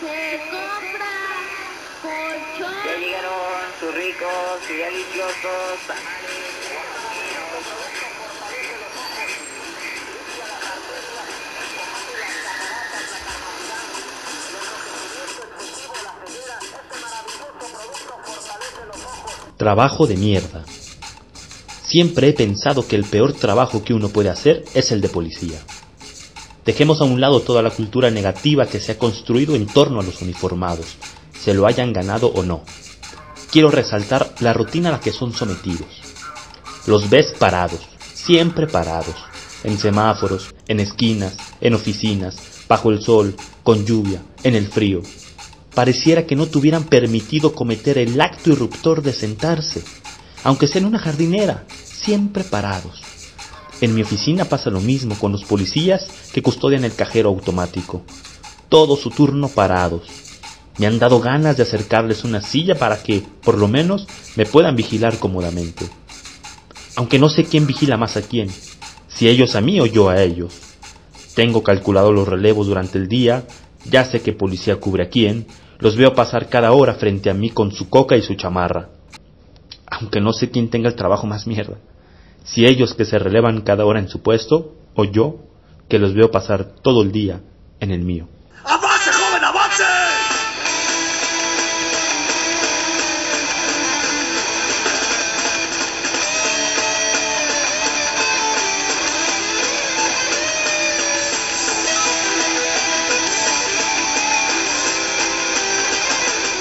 Se compra colchón. Ya y. Trabajo de mierda. Siempre he pensado que el peor trabajo que uno puede hacer es el de policía. Dejemos a un lado toda la cultura negativa que se ha construido en torno a los uniformados, se lo hayan ganado o no. Quiero resaltar la rutina a la que son sometidos. Los ves parados, siempre parados, en semáforos, en esquinas, en oficinas, bajo el sol, con lluvia, en el frío. Pareciera que no tuvieran permitido cometer el acto irruptor de sentarse, aunque sea en una jardinera, siempre parados. En mi oficina pasa lo mismo con los policías que custodian el cajero automático. Todo su turno parados. Me han dado ganas de acercarles una silla para que, por lo menos, me puedan vigilar cómodamente. Aunque no sé quién vigila más a quién, si ellos a mí o yo a ellos. Tengo calculado los relevos durante el día, ya sé qué policía cubre a quién, los veo pasar cada hora frente a mí con su coca y su chamarra. Aunque no sé quién tenga el trabajo más mierda si ellos que se relevan cada hora en su puesto, o yo, que los veo pasar todo el día en el mío.